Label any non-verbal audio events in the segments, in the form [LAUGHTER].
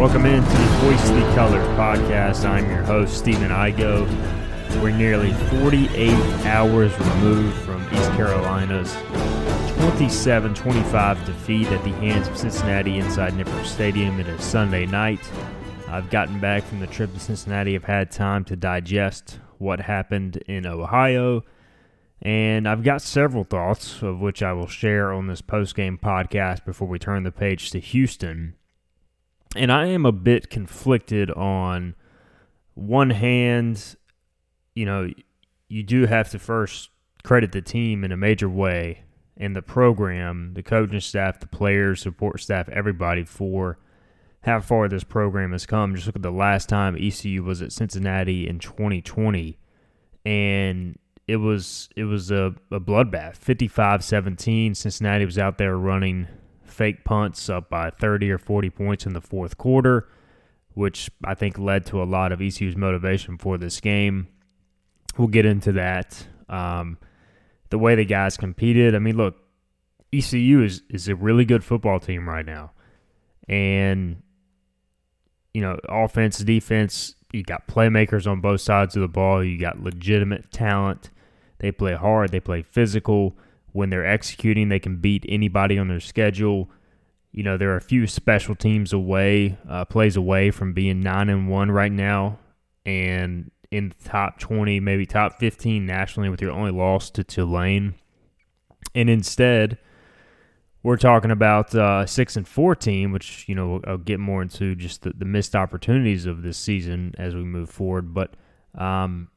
Welcome into the Hoist the Colors podcast. I'm your host, Stephen Igo. We're nearly 48 hours removed from East Carolina's 27 25 defeat at the hands of Cincinnati inside Nippert Stadium. It is Sunday night. I've gotten back from the trip to Cincinnati. I've had time to digest what happened in Ohio. And I've got several thoughts, of which I will share on this post game podcast before we turn the page to Houston. And I am a bit conflicted on one hand, you know, you do have to first credit the team in a major way and the program, the coaching staff, the players, support staff, everybody for how far this program has come. Just look at the last time ECU was at Cincinnati in 2020 and it was it was a, a bloodbath 55-17 cincinnati was out there running fake punts up by 30 or 40 points in the fourth quarter, which I think led to a lot of ECU's motivation for this game. We'll get into that. Um, the way the guys competed. I mean, look, ECU is, is a really good football team right now. And, you know, offense, defense, you got playmakers on both sides of the ball. You got legitimate talent. They play hard, they play physical when they're executing, they can beat anybody on their schedule. You know, there are a few special teams away, uh, plays away from being nine and one right now, and in the top twenty, maybe top fifteen nationally, with your only loss to Tulane. And instead, we're talking about uh, six and four team, which you know I'll get more into just the, the missed opportunities of this season as we move forward. But um,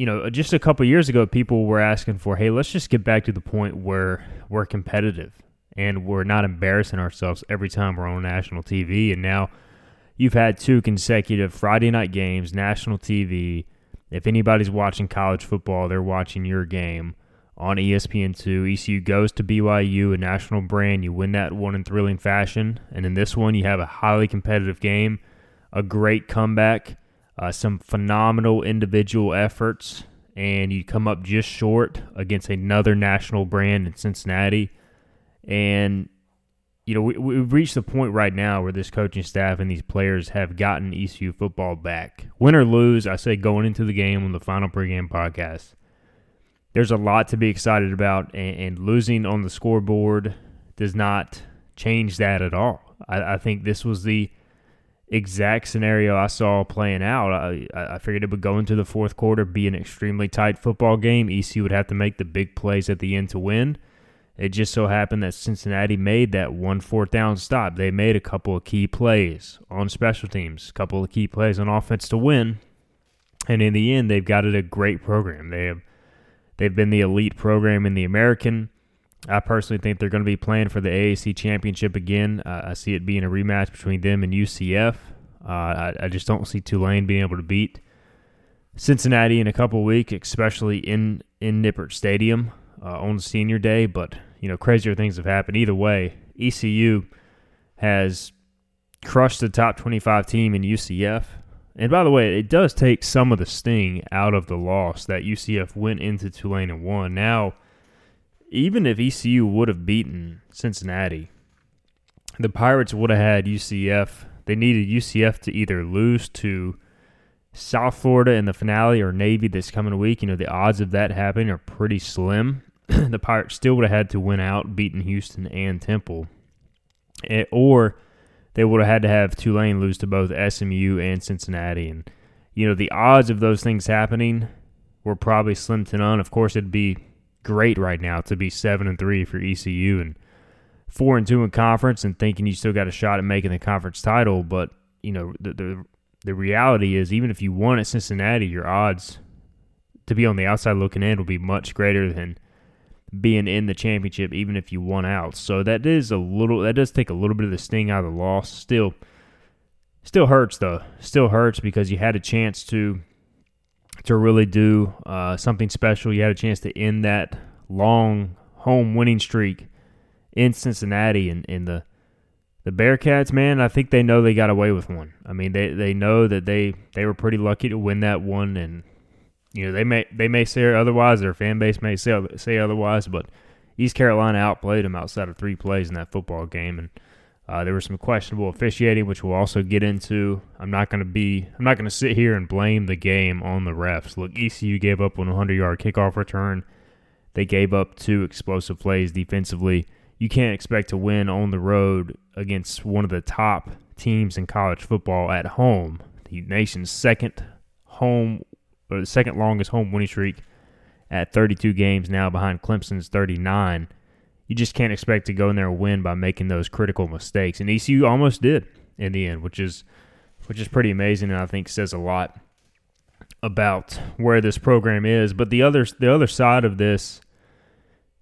you know, just a couple years ago, people were asking for, hey, let's just get back to the point where we're competitive and we're not embarrassing ourselves every time we're on national TV. And now you've had two consecutive Friday night games, national TV. If anybody's watching college football, they're watching your game on ESPN2. ECU goes to BYU, a national brand. You win that one in thrilling fashion. And in this one, you have a highly competitive game, a great comeback uh, some phenomenal individual efforts, and you come up just short against another national brand in Cincinnati. And, you know, we, we've reached the point right now where this coaching staff and these players have gotten ECU football back. Win or lose, I say going into the game on the final pregame podcast. There's a lot to be excited about, and, and losing on the scoreboard does not change that at all. I, I think this was the exact scenario I saw playing out. I, I figured it would go into the fourth quarter, be an extremely tight football game. ECU would have to make the big plays at the end to win. It just so happened that Cincinnati made that one fourth down stop. They made a couple of key plays on special teams, a couple of key plays on offense to win. And in the end, they've got it a great program. They have they've been the elite program in the American. I personally think they're going to be playing for the AAC championship again. Uh, I see it being a rematch between them and UCF. Uh, I, I, just don't see Tulane being able to beat Cincinnati in a couple weeks, especially in in Nippert Stadium uh, on Senior Day. But you know, crazier things have happened. Either way, ECU has crushed the top 25 team in UCF. And by the way, it does take some of the sting out of the loss that UCF went into Tulane and won. Now even if ECU would have beaten Cincinnati, the Pirates would have had UCF. They needed UCF to either lose to South Florida in the finale or Navy this coming week. You know, the odds of that happening are pretty slim. [CLEARS THROAT] the Pirates still would have had to win out, beating Houston and Temple. It, or they would have had to have Tulane lose to both SMU and Cincinnati. And, you know, the odds of those things happening were probably slim to none. Of course, it'd be great right now to be 7 and 3 for ECU and 4 and 2 in conference and thinking you still got a shot at making the conference title. But, you know, the, the, the reality is, even if you won at Cincinnati, your odds to be on the outside looking in will be much greater than being in the championship, even if you won out. So that is a little that does take a little bit of the sting out of the loss. Still, still hurts though. Still hurts because you had a chance to to really do uh, something special. You had a chance to end that long home winning streak in Cincinnati, and, and the the Bearcats, man, I think they know they got away with one. I mean, they they know that they they were pretty lucky to win that one, and you know, they may they may say otherwise. Their fan base may say say otherwise, but East Carolina outplayed them outside of three plays in that football game, and uh, there was some questionable officiating, which we'll also get into. I'm not going to be I'm not going to sit here and blame the game on the refs. Look, ECU gave up on a 100 yard kickoff return. They gave up two explosive plays defensively. You can't expect to win on the road against one of the top teams in college football at home, the nation's second home or the second longest home winning streak at 32 games now behind Clemson's 39. You just can't expect to go in there and win by making those critical mistakes. And ECU almost did in the end, which is which is pretty amazing and I think says a lot about where this program is. But the other the other side of this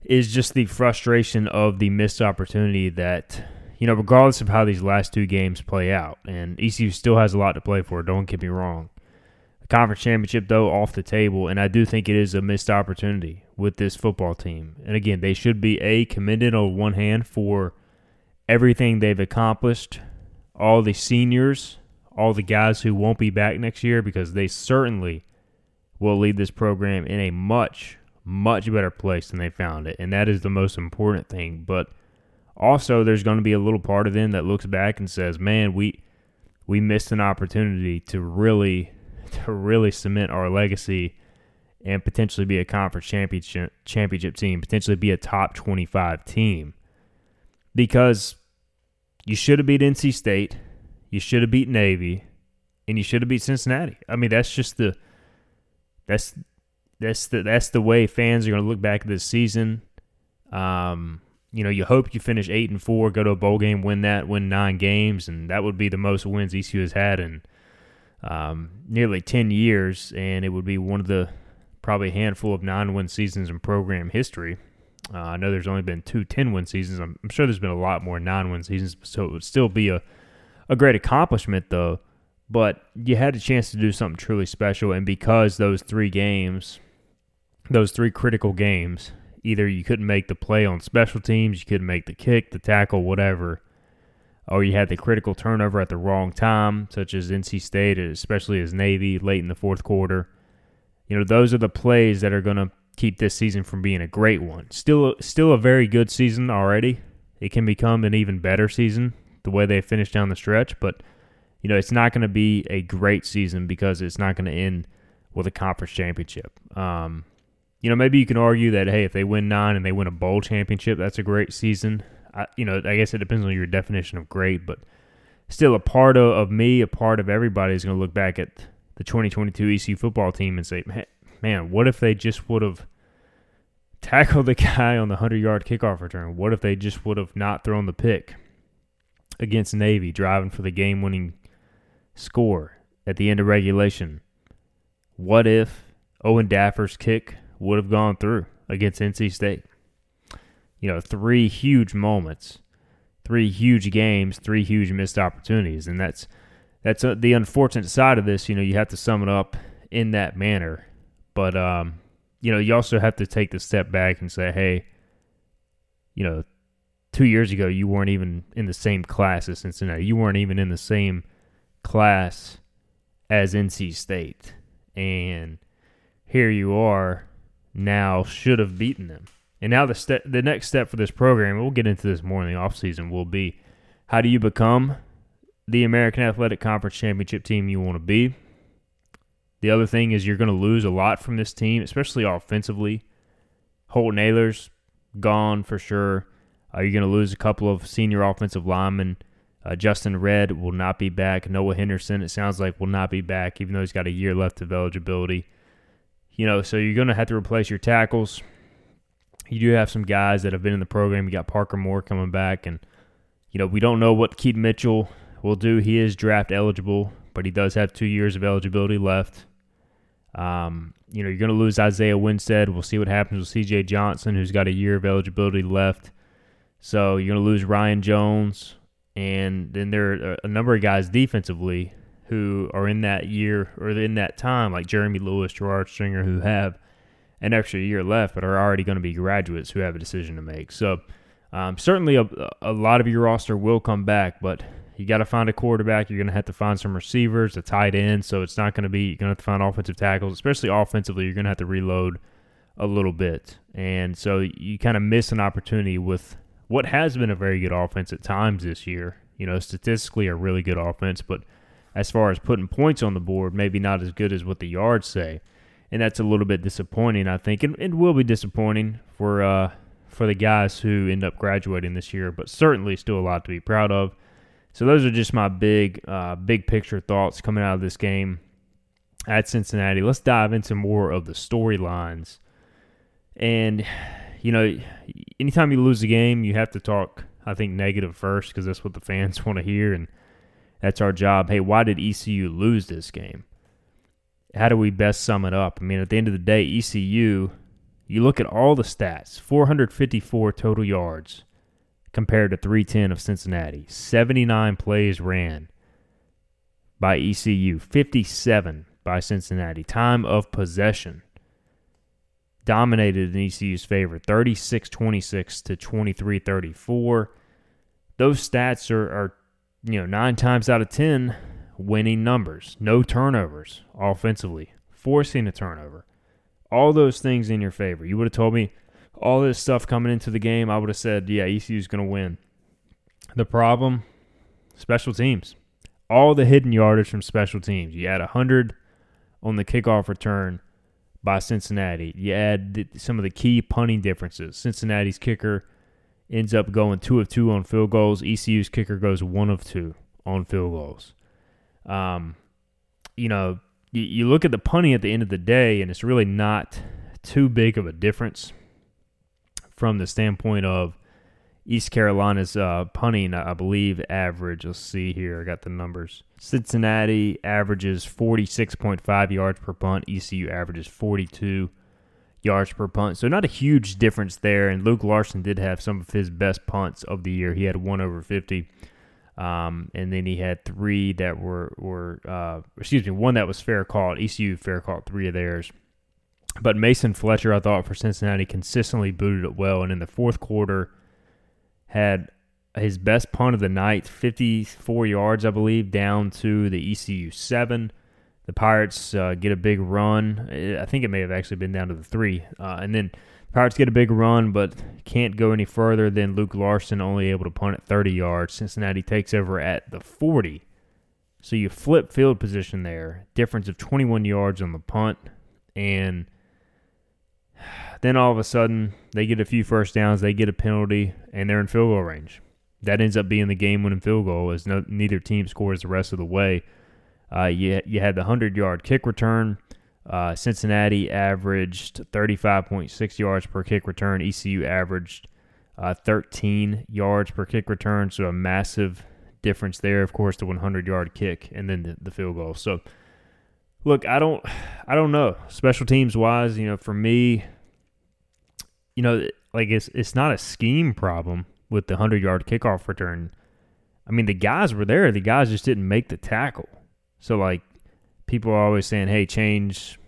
is just the frustration of the missed opportunity that you know, regardless of how these last two games play out, and ECU still has a lot to play for. Don't get me wrong, conference championship, though, off the table, and I do think it is a missed opportunity with this football team. And again, they should be a commended on one hand for everything they've accomplished, all the seniors, all the guys who won't be back next year, because they certainly will leave this program in a much, much better place than they found it, and that is the most important thing. But also, there's going to be a little part of them that looks back and says, "Man, we." We missed an opportunity to really [LAUGHS] to really cement our legacy and potentially be a conference championship championship team, potentially be a top 25 team. Because you should have beat NC State, you should have beat Navy, and you should have beat Cincinnati. I mean, that's just the that's that's the that's the way fans are going to look back at this season. Um, you know, you hope you finish eight and four, go to a bowl game, win that, win nine games, and that would be the most wins ECU has had in – um, nearly 10 years, and it would be one of the probably a handful of nine win seasons in program history. Uh, I know there's only been two 10 win seasons. I'm, I'm, sure there's been a lot more nine win seasons, so it would still be a, a great accomplishment, though. But you had a chance to do something truly special, and because those three games, those three critical games, either you couldn't make the play on special teams, you couldn't make the kick, the tackle, whatever, or you had the critical turnover at the wrong time, such as NC State, especially as Navy late in the fourth quarter. You know, those are the plays that are going to keep this season from being a great one. Still, still a very good season already. It can become an even better season the way they finish down the stretch, but you know, it's not going to be a great season because it's not going to end with a conference championship. Um, you know, maybe you can argue that hey, if they win nine and they win a bowl championship, that's a great season. I, you know, I guess it depends on your definition of great, but still a part of, of me, a part of everybody is going to look back at the 2022 ECU football team and say, man, what if they just would have tackled the [LAUGHS] guy on the 100 yard kickoff return? What if they just would have not thrown the pick against Navy, driving for the game winning score at the end of regulation? What if Owen Daffer's kick would have gone through against NC State? you know, three huge moments, three huge games, three huge missed opportunities, and that's that's a, the unfortunate side of this. You know, you have to sum it up in that manner, but um, you know, you also have to take the step back and say, hey, you know, two years ago you weren't even in the same class as Cincinnati. You weren't even in the same class as NC State, and here you are now should have beaten them. And now the step, the next step for this program, we'll get into this more in the offseason, will be How do you become the American Athletic Conference championship team you want to be? The other thing is you're going to lose a lot from this team, especially offensively. Holton Ahlers gone for sure. Uh, you're going to lose a couple of senior offensive linemen. Uh, Justin Redd will not be back. Noah Henderson, it sounds like, will not be back, even though he's got a year left of eligibility. You know, so you're going to have to replace your tackles. You do have some guys that have been in the program. You got Parker Moore coming back, and you know we don't know what Keaton Mitchell will do. He is draft eligible, but he does have two years of eligibility left. Um, you know, you're going to lose Isaiah Winstead. We'll see what happens with C.J. Johnson, who's got a year of eligibility left. So you're going to lose Ryan Jones, and then there are a number of guys defensively who are in that year or in that time, like Jeremy Lewis, Gerard Stringer, who have an extra year left, but are already going to be graduates who have a decision to make. So um, certainly a, a lot of your roster will come back, but you got to find a quarterback. You're going to have to find some receivers, a tight end. So it's not going to be, you're going to have to find offensive tackles, especially offensively. You're going to have to reload a little bit. And so you kind of miss an opportunity with what has been a very good offense at times this year. You know, statistically, a really good offense, but as far as putting points on the board, maybe not as good as what the yards say. And that's a little bit disappointing, I think. And it will be disappointing for, uh, for the guys who end up graduating this year, but certainly still a lot to be proud of. So those are just my big, uh, big picture thoughts coming out of this game at Cincinnati. Let's dive into more of the storylines. And you know, anytime you lose a game, you have to talk. I think negative first because that's what the fans [LAUGHS] want to hear, and that's our job. Hey, why did ECU lose this game? How do we best sum it up? I mean, at the end of the day, ECU. You look at all the stats: 454 total yards, compared to 310 of Cincinnati. 79 plays ran by ECU, 57 by Cincinnati. Time of possession dominated in ECU's favor, 36-26 to 23-34. Those stats are, are, you know, nine times out of ten winning numbers. No turnovers offensively, forcing a turnover. All those things in your favor. You would have told me all this stuff coming into the game, I would have said, yeah, ECU is going to win. The problem, special teams. All the hidden yardage from special teams. You add 100 on the kickoff return by Cincinnati. You add some of the key punting differences. Cincinnati's kicker ends up going two of two on field goals. ECU's kicker goes one of two on field goals. Um, you know, you, you look at the punting at the end of the day, and it's really not too big of a difference from the standpoint of East Carolina's uh, punting, I believe, average. Let's see here. I got the numbers. Cincinnati averages 46.5 yards per punt. ECU averages 42 yards per punt. So not a huge difference there. And Luke Larson did have some of his best punts of the year. He had one over 50. Um, and then he had three that were, were uh, excuse me, one that was fair called. ECU fair called three of theirs. But Mason Fletcher, I thought for Cincinnati, consistently booted it well, and in the fourth quarter, had his best punt of the night, 54 yards, I believe, down to the ECU seven. The Pirates uh, get a big run. I think it may have actually been down to the three, uh, and then the Pirates get a big run, but can't go any further than Luke Larson, only able to punt at 30 yards. Cincinnati takes over at the 40. So you flip field position there, difference of 21 yards on the punt, and then all of a sudden, they get a few first downs, they get a penalty, and they're in field goal range. That ends up being the game-winning field goal, as no, neither team scores the rest of the way. Uh, you you had the hundred-yard kick return. Uh, Cincinnati averaged 35.6 yards per kick return. ECU averaged uh, 13 yards per kick return, so a massive difference there. Of course, the 100-yard kick and then the, the field goal. So, look, I don't, I don't know. Special teams wise, you know, for me, you know, like it's it's not a scheme problem with the hundred yard kickoff return. I mean, the guys were there. The guys just didn't make the tackle. So like, people are always saying, "Hey, change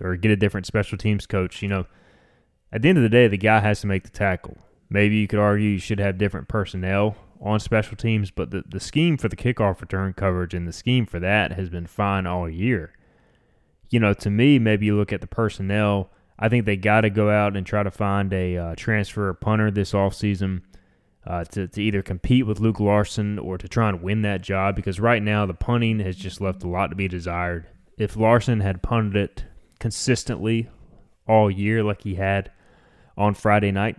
or get a different special teams coach." You know, at the end of the day, the guy has to make the tackle. Maybe you could argue you should have different personnel on special teams, but the, the scheme for the kickoff return coverage and the scheme for that has been fine all year. You know, to me, maybe you look at the personnel I think they got to go out and try to find a uh, transfer punter this offseason. uh, to, to either compete with Luke Larson or to try and win that job because right now the punting has just left a lot to be desired. If Larson had punted it consistently all year like he had on Friday night,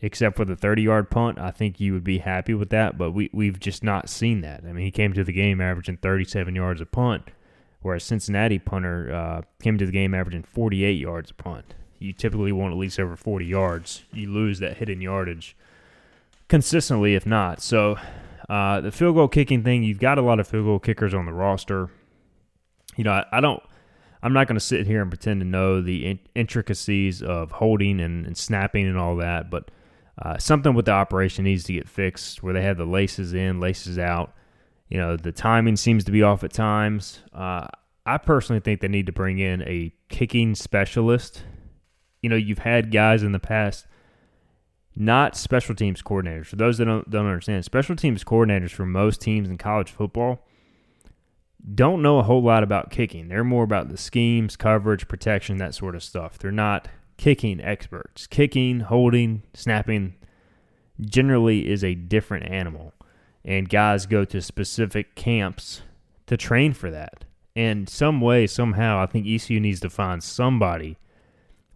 except for the 30 yard punt, I think you would be happy with that. But we, we've just not seen that. I mean, he came to the game averaging 37 yards a punt, whereas Cincinnati punter uh, came to the game averaging 48 yards a punt. You typically want at least over 40 yards. You lose that hidden yardage consistently, if not. So uh, the field goal kicking thing, you've got a lot of field goal kickers on the roster. You know, I, I don't. I'm not going to sit here and pretend to know the in- intricacies of holding and, and, snapping and all that, but uh, something with the operation needs to get fixed where they have the laces in, laces out. You know, the timing seems to be off at times. Uh, I personally think they need to bring in a kicking specialist. You know, you've had guys in the past not special teams coordinators. For those that don't, don't understand, special teams coordinators for most teams in college football don't know a whole lot about kicking. They're more about the schemes, coverage, protection, that sort of stuff. They're not kicking experts. Kicking, holding, snapping generally is a different animal. And guys go to specific camps to train for that. And some way, somehow, I think ECU needs to find somebody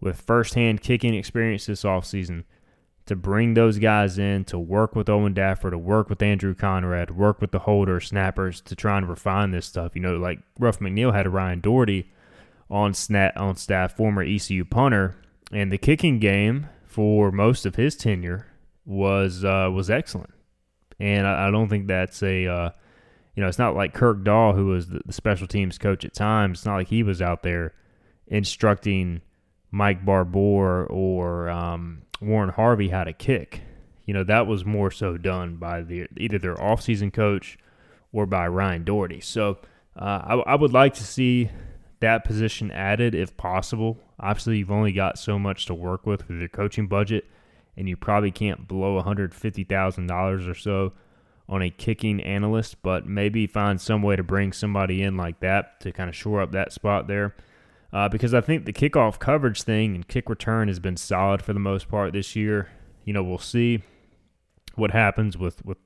with firsthand kicking experience this offseason – to bring those guys in to work with Owen Daffer, to work with Andrew Conrad, work with the holder snappers to try and refine this stuff. You know, like Ruff McNeill had Ryan Doherty on snap on staff, former ECU punter, and the kicking game for most of his tenure was uh, was excellent. And I, I, don't think that's a uh, you know, it's not like Kirk Doll, who was the, the special teams coach at times. It's not like he was out there instructing Mike Barbour or um, Warren Harvey how to kick. You know, that was more so done by the, either their offseason coach or by Ryan Doherty. So uh, I, I would like to see that position added if possible. Obviously, you've only got so much to work with with your coaching budget, and you probably can't blow $150,000 or so on a kicking analyst, but maybe find some way to bring somebody in like that to kind of shore up that spot there uh, because I think the kickoff coverage thing and kick return has been solid for the most part this year. You know, we'll see what happens with, with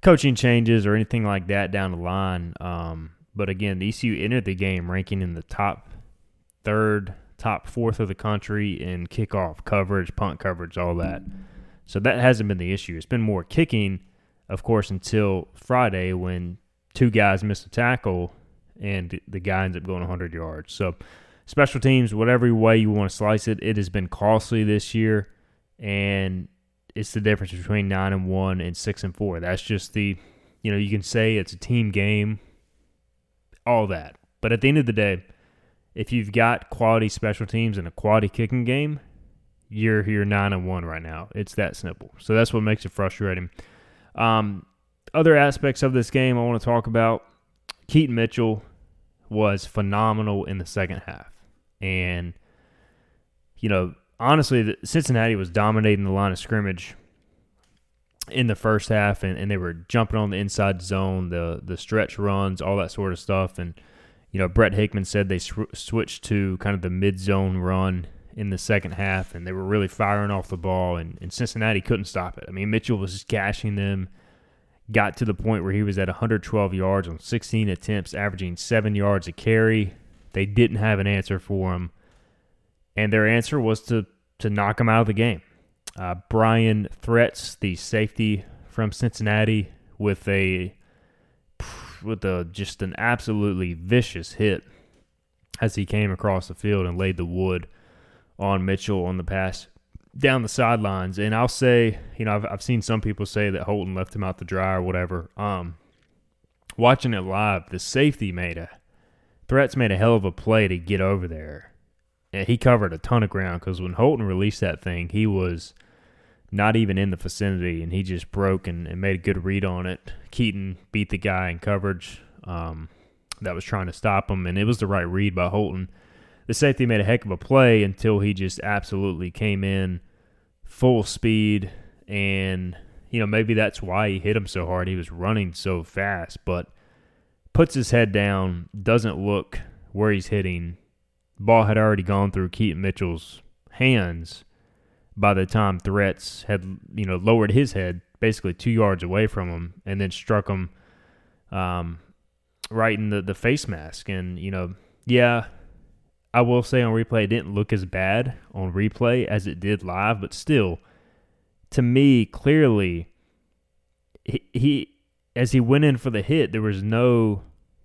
coaching changes or anything like that down the line. Um, but again, the ECU entered the game ranking in the top third, top fourth of the country in kickoff coverage, punt coverage, all that. So that hasn't been the issue. It's been more kicking, of course, until Friday when two guys missed a tackle and the guy ends up going 100 yards. So, special teams, whatever way you want to slice it, it has been costly this year, and it's the difference between nine and one and six and four. That's just the, you know, you can say it's a team game, all that, but at the end of the day, if you've got quality special teams and a quality kicking game, you're you're nine and one right now. It's that simple. So that's what makes it frustrating. Um, other aspects of this game I want to talk about. Keaton Mitchell was phenomenal in the second half. And, you know, honestly, Cincinnati was dominating the line of scrimmage in the first half, and, and they were jumping on the inside zone, the the stretch runs, all that sort of stuff. And, you know, Brett Hickman said they sw- switched to kind of the mid zone run in the second half, and they were really firing off the ball, and, and Cincinnati couldn't stop it. I mean, Mitchell was gashing them got to the point where he was at 112 yards on 16 attempts, averaging seven yards a carry. They didn't have an answer for him, and their answer was to to knock him out of the game. Uh, Bryon Threats the safety from Cincinnati with a with a just an absolutely vicious hit as he came across the field and laid the wood on Mitchell on the pass down the sidelines. And I'll say, you know, I've, I've seen some people say that Holton left him out to dry or whatever. Um, watching it live, the safety made a Threats made a hell of a play to get over there. And he covered a ton of ground because when Holton released that thing, he was not even in the vicinity, and he just broke and, and made a good read on it. Keaton beat the guy in coverage um, that was trying to stop him, and it was the right read by Holton. The safety made a heck of a play until he just absolutely came in full speed and you know maybe that's why he hit him so hard he was running so fast but puts his head down doesn't look where he's hitting ball had already gone through Keaton Mitchell's hands by the time Threats had you know lowered his head basically two yards away from him and then struck him um, right in the, the face mask. And, you know, yeah, I will say on replay, it didn't look as bad on replay as it did live, but still, to me, clearly, he, he as he went in for the hit, there was no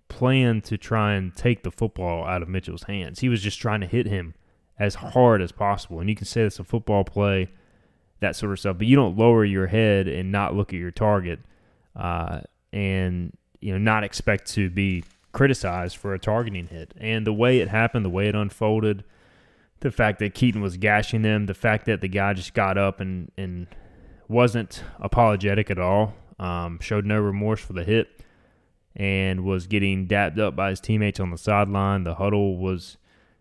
plan to try and take the football out of Mitchell's hands. He was just trying to hit him as hard as possible. And you can say it's a football play, that sort of stuff, but you don't lower your head and not look at your target. Uh, and you know, not expect to be criticized for a targeting hit. And the way it happened, the way it unfolded, the fact that Keaton was gashing them, the fact that the guy just got up and, and wasn't apologetic at all, um, showed no remorse for the hit, and was getting dapped up by his teammates on the sideline. The huddle was,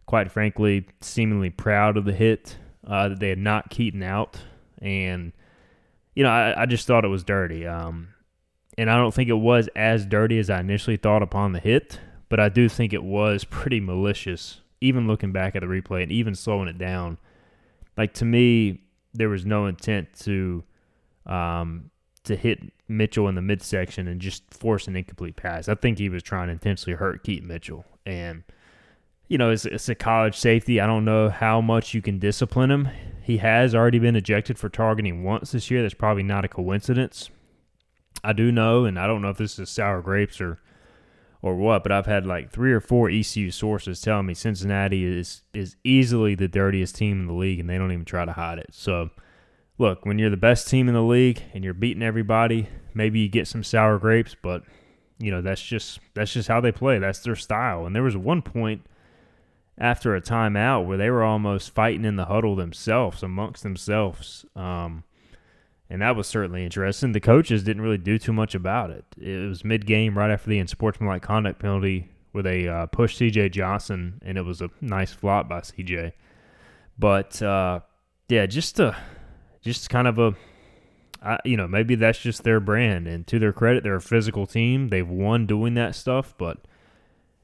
quite frankly, seemingly proud of the hit, uh, that they had knocked Keaton out. And, you know, I, I just thought it was dirty. Um, and I don't think it was as dirty as I initially thought upon the hit, but I do think it was pretty malicious, even looking back at the replay and even slowing it down. Like to me, there was no intent to um, to hit Mitchell in the midsection and just force an incomplete pass. I think he was trying to intentionally hurt Keaton Mitchell, and you know, it's, it's a college safety. I don't know how much you can discipline him. He has already been ejected for targeting once this year. That's probably not a coincidence. I do know, and I don't know if this is sour grapes or or what, but I've had like three or four ECU sources telling me Cincinnati is is easily the dirtiest team in the league, and they don't even try to hide it. So, look, when you're the best team in the league and you're beating everybody, maybe you get some sour grapes, but you know that's just that's just how they play. That's their style. And there was one point after a timeout where they were almost fighting in the huddle themselves amongst themselves. Um, and that was certainly interesting. The coaches didn't really do too much about it. It was mid game, right after the unsportsmanlike conduct penalty, where they uh, pushed C.J. Johnson, and it was a nice flop by C.J. But uh, yeah, just a, just kind of a, I, you know, maybe that's just their brand. And to their credit, they're a physical team. They've won doing that stuff, but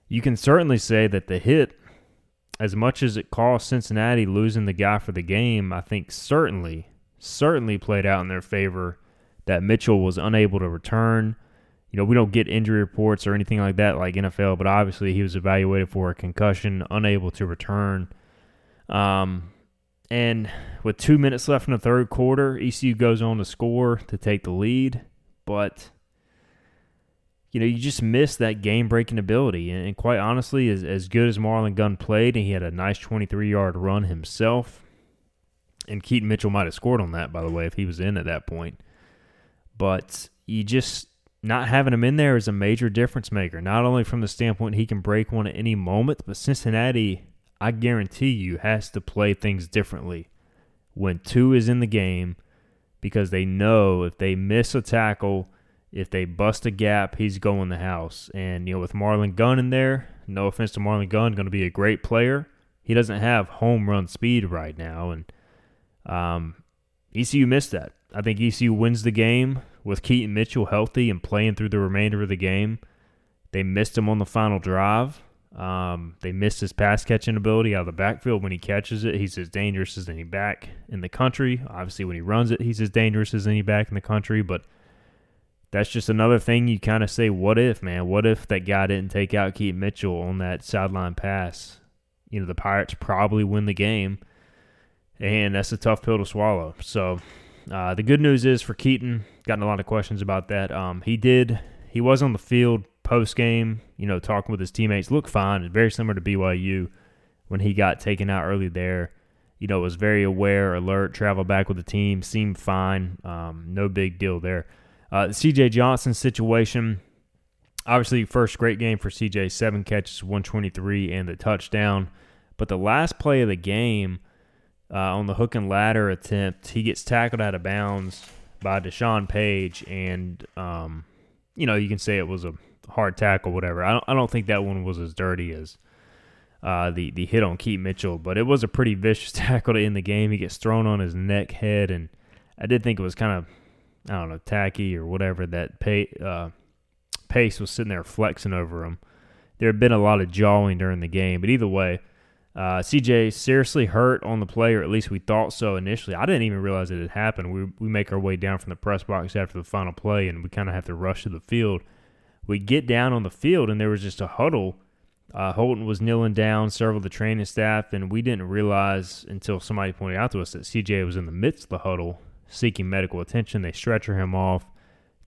you can certainly say that the hit, as much as it cost Cincinnati losing the guy for the game, I think certainly certainly played out in their favor that Mitchell was unable to return. You know, we don't get injury reports or anything like that like NFL, but obviously he was evaluated for a concussion, unable to return. Um, and with two minutes left in the third quarter, ECU goes on to score to take the lead. But, you know, you just miss that game breaking ability. And, quite honestly, as, as good as Marlon Gunn played, and he had a nice 23 yard run himself, and Keaton Mitchell might have scored on that, by the way, if he was in at that point. But you just not having him in there is a major difference maker. Not only from the standpoint he can break one at any moment, but Cincinnati, I guarantee you, has to play things differently when two is in the game because they know if they miss a tackle, if they bust a gap, he's going the house. And you know, with Marlon Gunn in there, no offense to Marlon Gunn, going to be a great player. He doesn't have home run speed right now, and um, ECU missed that. I think ECU wins the game with Keaton Mitchell healthy and playing through the remainder of the game. They missed him on the final drive. Um, they missed his pass catching ability out of the backfield. When he catches it, he's as dangerous as any back in the country. Obviously, when he runs it, he's as dangerous as any back in the country. But that's just another thing you kind of say, what if, man? What if that guy didn't take out Keaton Mitchell on that sideline pass? You know, the Pirates probably win the game and that's a tough pill to swallow. So uh, the good news is for Keaton, gotten a lot of questions about that. Um, he did, he was on the field post game, you know, talking with his teammates, looked fine, very similar to BYU when he got taken out early there. You know, was very aware, alert, traveled back with the team, seemed fine. Um, no big deal there. Uh, the CJ Johnson situation, obviously, first great game for CJ, seven catches, 123, and the touchdown. But the last play of the game, uh, on the hook and ladder attempt. He gets tackled out of bounds by Deshawn Pace, and um, you know you can say it was a hard tackle, whatever. I don't, I don't think that one was as dirty as uh, the the hit on Keaton Mitchell, but it was a pretty vicious [LAUGHS] tackle to end the game. He gets thrown on his neck, head, and I did think it was kind of I don't know tacky or whatever that pay, uh, Pace was sitting there flexing over him. There had been a lot of jawing during the game, but either way Uh, CJ seriously hurt on the play, or at least we thought so initially. I didn't even realize it had happened. We, we make our way down from the press box after the final play, and we kind of have to rush to the field. We get down on the field, and there was just a huddle. Uh, Holton was kneeling down, several of the training staff, and we didn't realize until somebody pointed out to us that CJ was in the midst of the huddle seeking medical attention. They stretcher him off,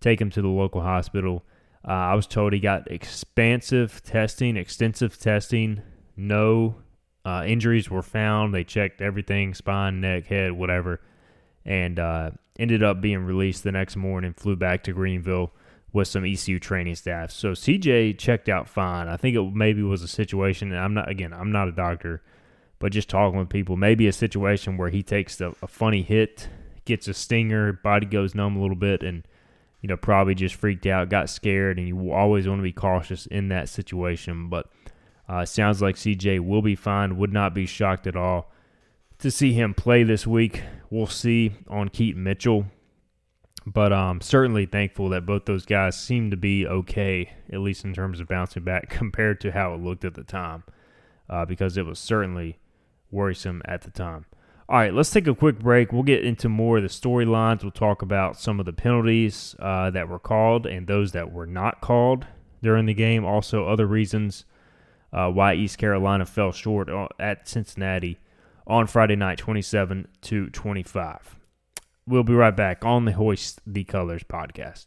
take him to the local hospital. Uh, I was told he got expansive testing, extensive testing, no uh, injuries were found. They checked everything spine, neck, head, whatever, and uh, ended up being released the next morning. Flew back to Greenville with some ECU training staff. So CJ checked out fine. I think it maybe was a situation, and I'm not, again, I'm not a doctor, but just talking with people, maybe a situation where he takes a funny hit, gets a stinger, body goes numb a little bit, and you know, probably just freaked out, got scared, and you always want to be cautious in that situation. But uh, sounds like CJ will be fine. Would not be shocked at all to see him play this week. We'll see on Keaton Mitchell. But um, certainly thankful that both those guys seem to be okay, at least in terms of bouncing back [LAUGHS] compared to how it looked at the time, uh, because it was certainly worrisome at the time. All right, let's take a quick break. We'll get into more of the storylines. We'll talk about some of the penalties uh, that were called and those that were not called during the game. Also, other reasons uh, why East Carolina fell short at Cincinnati on Friday night, 27 to 25. We'll be right back on the Hoist the Colors podcast.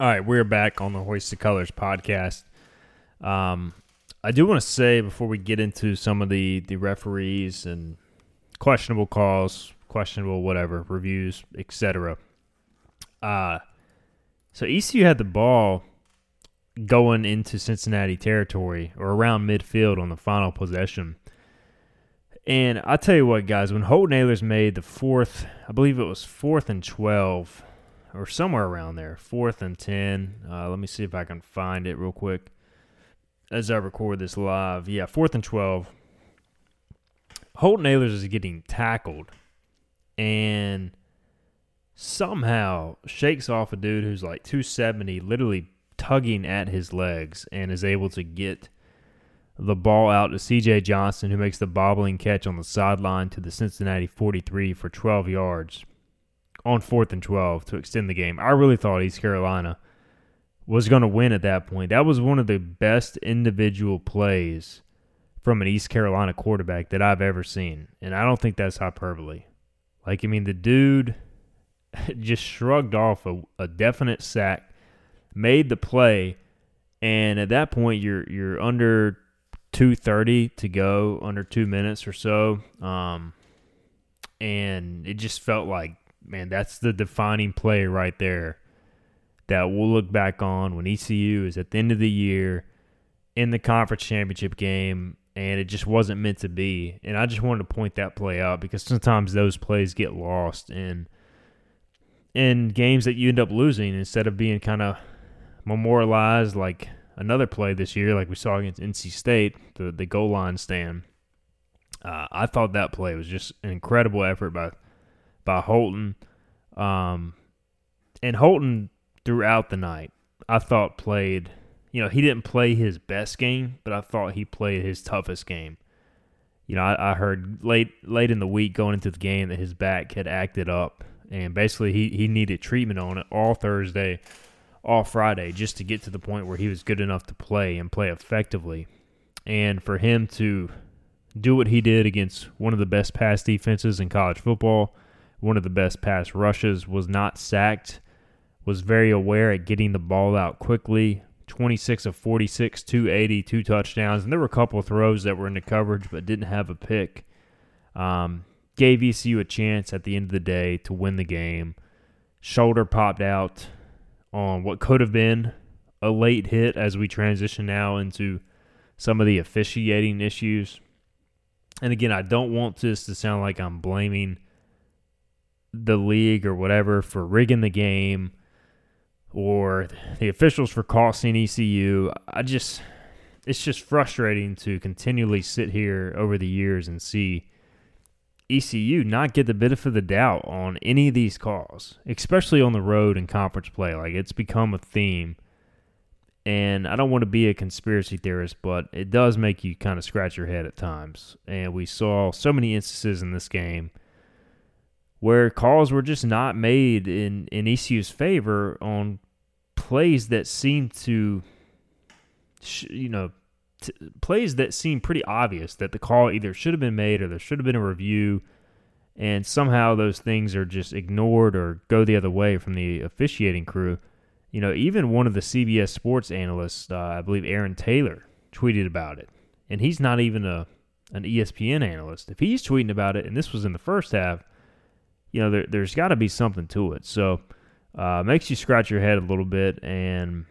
All right, we're back on the Hoist the Colors podcast. Um, I do want to say before we get into some of the the referees and questionable calls, questionable whatever reviews, etc. Uh so ECU had the ball going into Cincinnati territory or around midfield on the final possession. And I tell you what, guys, when Holton Ahlers made the fourth, I believe it was fourth and twelve or somewhere around there, fourth and 10. Uh, let me see if I can find it real quick as I record this live. Yeah, fourth and 12. Holton Ahlers is getting tackled and somehow shakes off a dude who's like 270, literally tugging at his legs, and is able to get the ball out to CJ Johnson, who makes the bobbling catch on the sideline to the Cincinnati 43 for 12 yards on fourth and 12 to extend the game. I really thought East Carolina was going to win at that point. That was one of the best individual plays from an East Carolina quarterback that I've ever seen. And I don't think that's hyperbole. Like, I mean, the dude [LAUGHS] just shrugged off a, a definite sack, made the play, and at that point, you're you're under 230 to go, under two minutes or so. Um, and it just felt like man, that's the defining play right there that we'll look back on when ECU is at the end of the year in the conference championship game and it just wasn't meant to be. And I just wanted to point that play out because sometimes those plays get lost in in games that you end up losing instead of being kind of memorialized like another play this year, like we saw against NC State, the the goal line stand. Uh, I thought that play was just an incredible effort by by Holton. Um, and Holton throughout the night, I thought played. You know, he didn't play his best game, but I thought he played his toughest game. You know, I, I heard late late in the week going into the game that his back had acted up, and basically he he needed treatment on it all Thursday, all Friday, just to get to the point where he was good enough to play and play effectively. And for him to do what he did against one of the best pass defenses in college football, one of the best pass rushes, was not sacked, was very aware at getting the ball out quickly. 26 of 46, 280, two touchdowns. And there were a couple of throws that were into coverage but didn't have a pick. Um, gave ECU a chance at the end of the day to win the game. Shoulder popped out on what could have been a late hit as we transition now into some of the officiating issues. And again, I don't want this to sound like I'm blaming the league or whatever for rigging the game or the officials for costing ECU. I just, it's just frustrating to continually sit here over the years and see ECU not get the benefit of the doubt on any of these calls, especially on the road and conference play. Like it's become a theme. And I don't want to be a conspiracy theorist, but it does make you kind of scratch your head at times. And we saw so many instances in this game where calls were just not made in, in ECU's favor on plays that seemed to, you know, t- plays that seemed pretty obvious that the call either should have been made or there should have been a review. And somehow those things are just ignored or go the other way from the officiating crew. You know, even one of the CBS sports analysts, uh, I believe Aaron Taylor, tweeted about it. And he's not even a an ESPN analyst. If he's tweeting about it, and this was in the first half, you know, there, there's got to be something to it. So, uh, makes you scratch your head a little bit. And,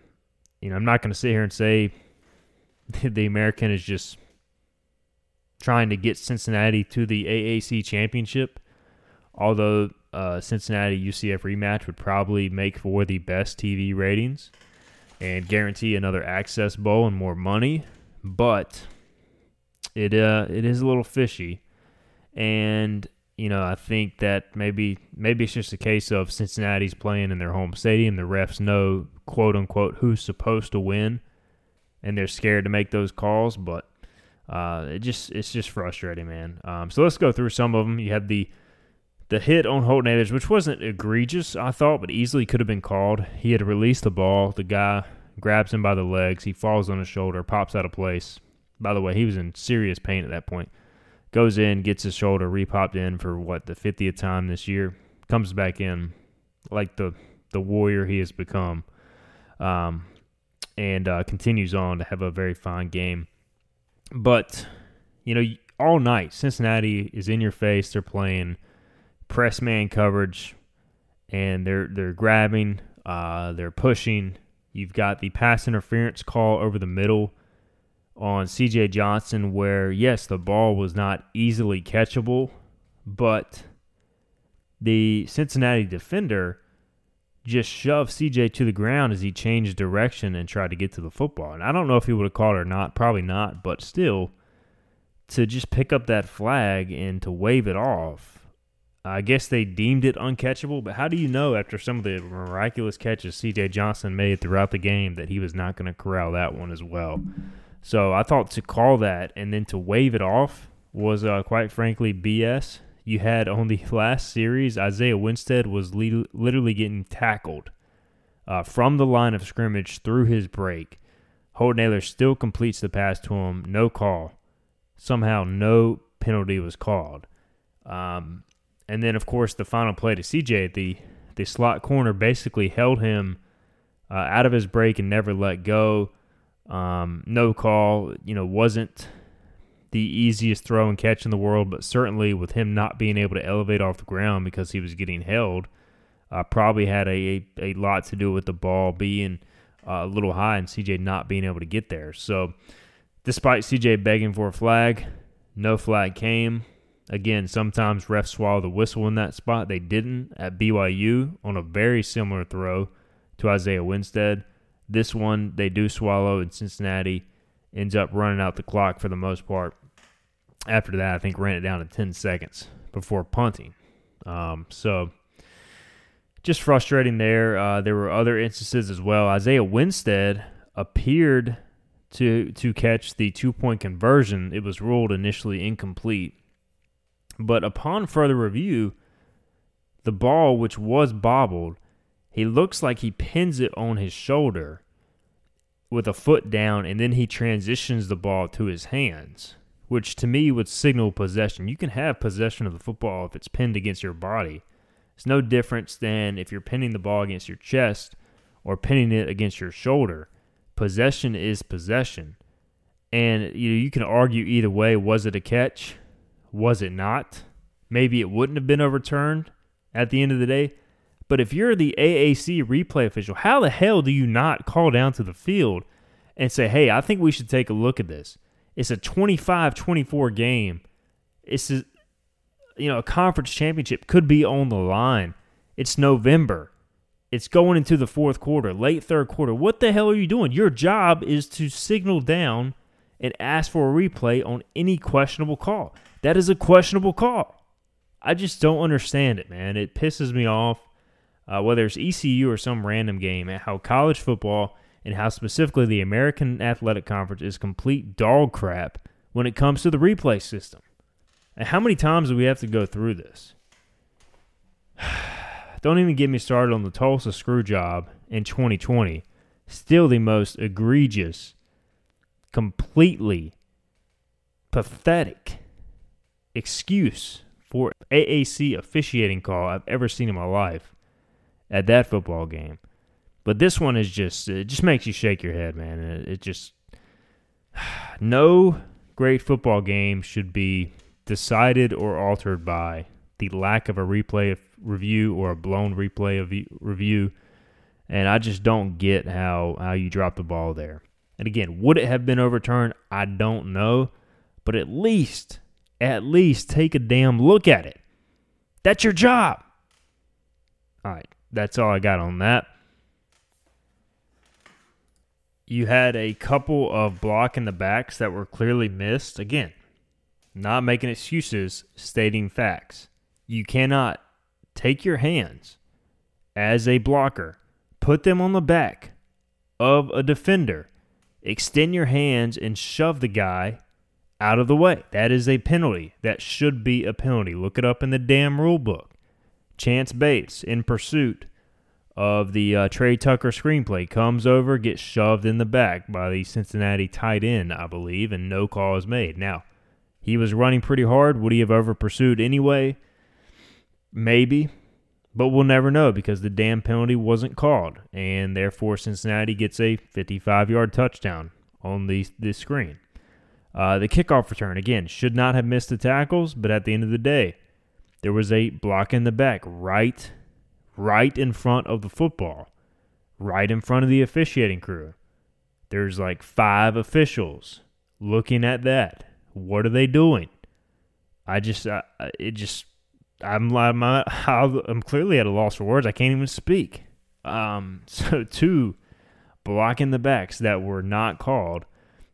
you know, I'm not going to sit here and say [LAUGHS] the American is just trying to get Cincinnati to the AAC championship. Although uh, Cincinnati UCF rematch would probably make for the best TV ratings and guarantee another access bowl and more money, but it uh, it is a little fishy, and you know, I think that maybe maybe it's just a case of Cincinnati's playing in their home stadium. The refs know quote unquote who's supposed to win, and they're scared to make those calls. But uh, it just it's just frustrating, man. Um, so let's go through some of them. You have the the hit on Holton Ahlers, which wasn't egregious, I thought, but easily could have been called. He had released the ball. The guy grabs him by the legs. He falls on his shoulder, pops out of place. By the way, he was in serious pain at that point goes in, gets his shoulder repopped in for what the 50th time this year, comes back in like the the warrior he has become, um, and uh, continues on to have a very fine game. But you know, all night Cincinnati is in your face. They're playing press man coverage, and they're they're grabbing, uh, they're pushing. You've got the pass interference call over the middle on CJ Johnson where, yes, the ball was not easily catchable, but the Cincinnati defender just shoved CJ to the ground as he changed direction and tried to get to the football. And I don't know if he would have caught it or not, probably not, but still, to just pick up that flag and to wave it off. I guess they deemed it uncatchable, but how do you know after some of the miraculous catches CJ Johnson made throughout the game that he was not going to corral that one as well? So I thought to call that and then to wave it off was uh, quite frankly BS. You had on the [LAUGHS] last series, Isaiah Winstead was le- literally getting tackled uh, from the line of scrimmage through his break. Holton Ahlers still completes the pass to him, no call. Somehow, no penalty was called. Um, and then, of course, the final play to CJ, the the slot corner basically held him uh, out of his break and never let go. Um, no call, you know, wasn't the easiest throw and catch in the world, but certainly with him not being able to elevate off the ground because he was getting held, uh, probably had a, a, a, lot to do with the ball being uh, a little high and CJ not being able to get there. So, despite CJ begging for a flag, no flag came. Again, sometimes refs swallow the whistle in that spot. They didn't at BYU on a very similar throw to Isaiah Winstead. This one they do swallow, and Cincinnati ends up running out the clock for the most part. After that, I think ran it down to 10 seconds before punting. Um, so just frustrating there. Uh, there were other instances as well. Isaiah Winstead appeared to to catch the two point conversion. It was ruled initially incomplete, but upon further review, the ball, which was bobbled, he looks like he pins it on his shoulder with a foot down, and then he transitions the ball to his hands, which to me would signal possession. You can have possession of the football if it's pinned against your body. It's no difference than if you're pinning the ball against your chest or pinning it against your shoulder. Possession is possession. And you know, you can argue either way. Was it a catch? Was it not? Maybe it wouldn't have been overturned at the end of the day. But if you're the AAC replay official, how the hell do you not call down to the field and say, hey, I think we should take a look at this? It's a 25 24 game. It's a, you know, a conference championship could be on the line. It's November. It's going into the fourth quarter, late third quarter. What the hell are you doing? Your job is to signal down and ask for a replay on any questionable call. That is a questionable call. I just don't understand it, man. It pisses me off. Uh, whether it's ECU or some random game, and how college football and how specifically the American Athletic Conference is complete dog crap when it comes to the replay system. And how many times do we have to go through this? [SIGHS] Don't even get me started on the Tulsa screw job in 2020. Still the most egregious, completely pathetic excuse for AAC officiating call I've ever seen in my life at that football game. But this one is just it just makes you shake your head, man. It, it just [SIGHS] no great football game should be decided or altered by the lack of a replay of review or a blown replay of review. And I just don't get how how you drop the ball there. And again, would it have been overturned? I don't know, but at least at least take a damn look at it. That's your job. All right, that's all I got on that. You had a couple of block in the backs that were clearly missed. Again, not making excuses, stating facts. You cannot take your hands as a blocker, put them on the back of a defender, extend your hands and shove the guy out of the way. That is a penalty. That should be a penalty. Look it up in the damn rule book. Chance Bates in pursuit of the uh, Tre Tucker screenplay comes over, gets shoved in the back by the Cincinnati tight end, I believe, and no call is made. Now, he was running pretty hard. Would he have over pursued anyway? Maybe, but we'll never know because the damn penalty wasn't called, and therefore Cincinnati gets a 55 yard touchdown on the, the screen. Uh, the kickoff return, again, should not have missed the tackles, but at the end of the day, there was a block in the back right, right in front of the football, right in front of the officiating crew. There's like five officials looking at that. What are they doing? I just, uh, it just, I'm, I'm, [LAUGHS] I'm clearly at a loss for words. I can't even speak. Um, [LAUGHS] so two blocking the backs that were not called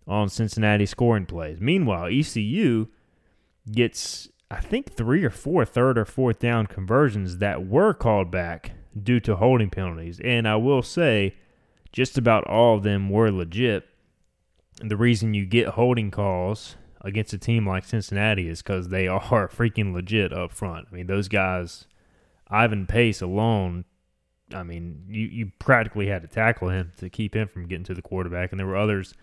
on Cincinnati scoring plays. Meanwhile, ECU gets, I think, three or four third or fourth down conversions that were called back due to holding penalties. And I will say, just about all of them were legit. The reason you get holding calls against a team like Cincinnati is because they [LAUGHS] are freaking legit up front. I mean, those guys, Ivan Pace alone, I mean, you, you practically had to tackle him to keep him from getting to the quarterback. And there were others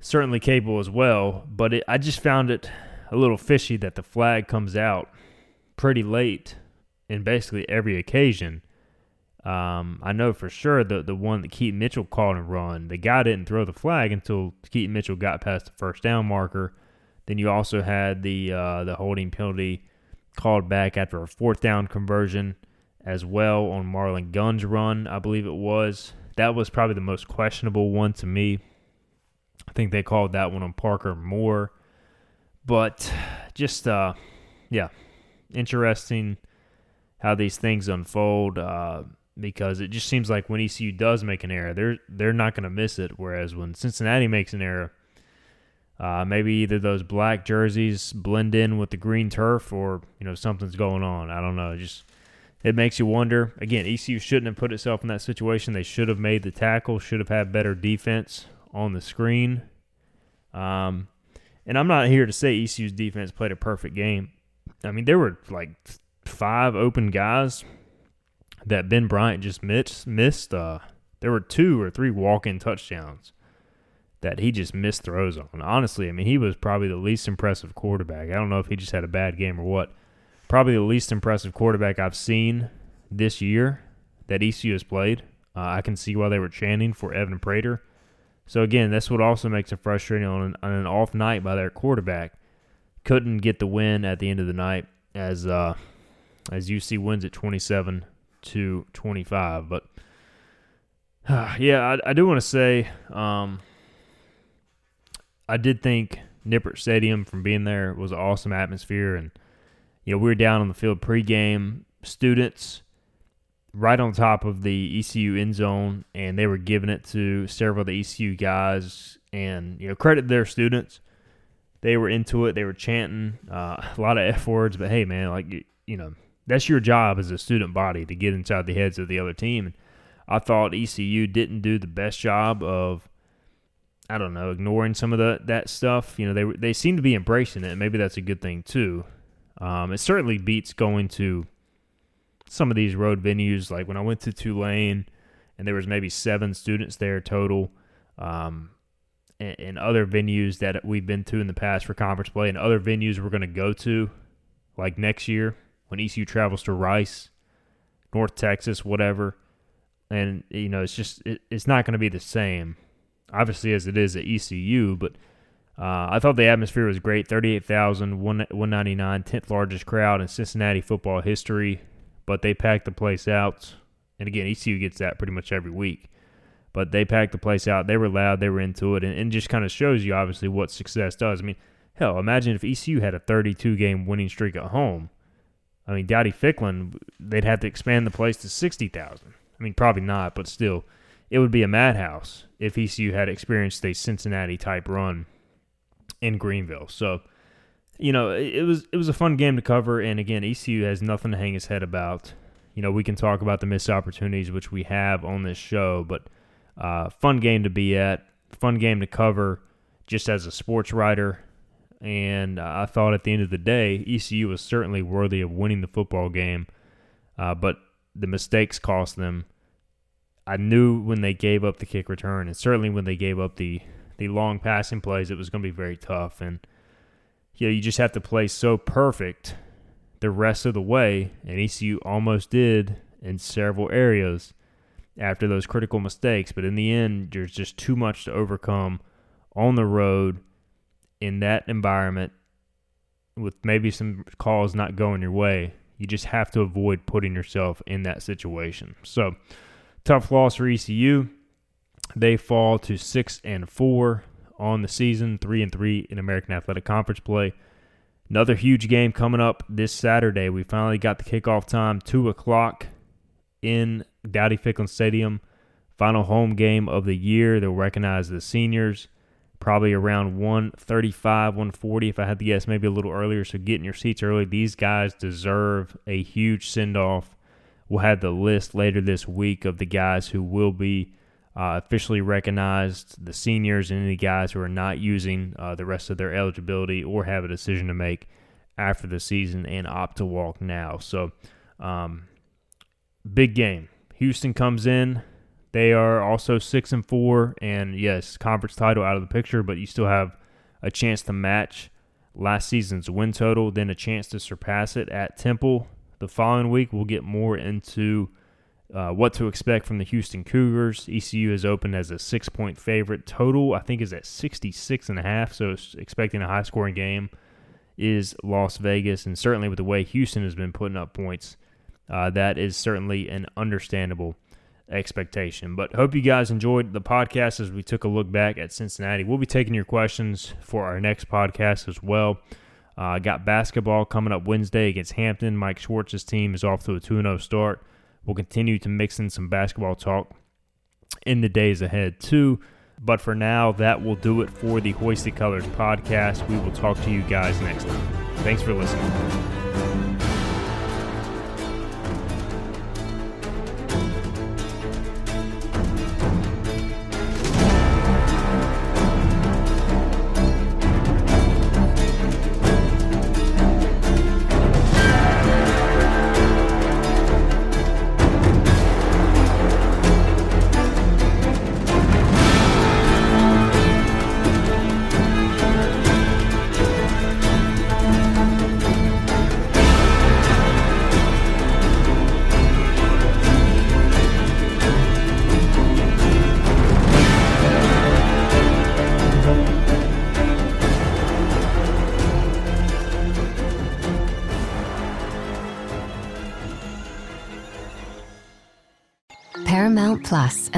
certainly capable as well. But it, I just found it a little fishy that the flag comes out pretty late in basically every occasion. Um, I know for sure the the one that Keaton Mitchell called and run, the guy didn't throw the flag until Keaton Mitchell got past the first down marker. Then you also had the uh, the holding penalty called back after a fourth down conversion as well on Marlon Gunn's run, I believe it was. That was probably the most questionable one to me. I think they called that one on Parker Moore. But just, uh, yeah, interesting how these things unfold uh, because it just seems like when ECU does make an error, they're they're not going to miss it. Whereas when Cincinnati makes an error, uh, maybe either those black jerseys blend in with the green turf, or you know something's going on. I don't know. Just it makes you wonder. Again, ECU shouldn't have put itself in that situation. They should have made the tackle. Should have had better defense on the screen. Um, and I'm not here to say ECU's defense played a perfect game. I mean, there were like five open guys that Ben Bryant just missed. missed uh, there were two or three walk-in touchdowns that he just missed throws on. Honestly, I mean, he was probably the least impressive quarterback. I don't know if he just had a bad game or what. Probably the least impressive quarterback I've seen this year that ECU has played. Uh, I can see why they were chanting for Evan Prater. So again, that's what also makes it frustrating on an, on an off night by their quarterback. Couldn't get the win at the end of the night as uh, as UC wins at 27 to 25. But uh, [SIGHS] yeah, I, I do want to say um, I did think Nippert Stadium from being there was an awesome atmosphere, and you know we were down on the field pregame. Students right on top of the ECU end zone, and they were giving it to several of the ECU guys. And you know, credit their students; they were into it. They were chanting uh, [LAUGHS] a lot of f words. But hey, man, like you, you know, that's your job as a student body to get inside the heads of the other team. And I thought ECU didn't do the best job of. I don't know, ignoring some of the that stuff. You know, they they seem to be embracing it. Maybe that's a good thing too. Um, it certainly beats going to some of these road venues. Like when I went to Tulane, and there was maybe seven students there total, um, and, and, other venues that we've been to in the past for conference play, and other venues we're going to go to, like next year when ECU travels to Rice, North Texas, whatever. And you know, it's just it, it's not going to be the same, obviously, as it is at ECU, but. Uh, I thought the atmosphere was great. 38,000, 199, 10th largest crowd in Cincinnati football history but they packed the place out. And again, ECU gets that pretty much every week. But they packed the place out. They were loud. They were into it. And, and just kind of shows you, obviously, what success does. I mean, hell, imagine if ECU had a 32 game winning streak at home. I mean, Dowdy Ficklen, they'd have to expand the place to 60,000. I mean, probably not, but still, it would be a madhouse if ECU had experienced a Cincinnati type run in Greenville. So, you know, it was it was a fun game to cover, and again, ECU has nothing to hang his head about. You know, we can talk about the missed opportunities, which we have on this show, but uh, fun game to be at, fun game to cover, just as a sports writer. And uh, I thought at the end of the day, ECU was certainly worthy of winning the football game, uh, but the mistakes cost them. I knew when they gave up the kick return, and certainly when they gave up the the long passing plays, it was going to be very tough. And you know, you just have to play so perfect the rest of the way, and ECU almost did in several areas after those critical mistakes. But in the end, there's just too much to overcome on the road in that environment with maybe some calls not going your way. You just have to avoid putting yourself in that situation. So, tough loss for ECU. They fall to six and four on the season, three and three in American Athletic Conference play. Another huge game coming up this Saturday. We finally got the kickoff time, two o'clock in Dowdy Ficklen Stadium. Final home game of the year. They'll recognize the seniors probably around 135, 140 if I had to guess, maybe a little earlier. So get in your seats early. These guys deserve a huge send off. We'll have the list later this week of the guys who will be uh, officially recognized the seniors and any guys who are not using uh, the rest of their eligibility or have a decision to make after the season and opt to walk now. So, um, big game. Houston comes in. They are also six and four, and yes, conference title out of the picture, but you still have a chance to match last season's win total, then a chance to surpass it at Temple. The following week, we'll get more into uh, what to expect from the Houston Cougars. ECU is open as a six point favorite. Total, I think, is at 66 and a half, so expecting a high scoring game is Las Vegas. And certainly with the way Houston has been putting up points, uh, that is certainly an understandable expectation. But hope you guys enjoyed the podcast as we took a look back at Cincinnati. We'll be taking your questions for our next podcast as well. Uh, got basketball coming up Wednesday against Hampton. Mike Schwartz's team is off to a 2 0 start. We'll continue to mix in some basketball talk in the days ahead, too. But for now, that will do it for the Hoist the Colors podcast. We will talk to you guys next time. Thanks for listening.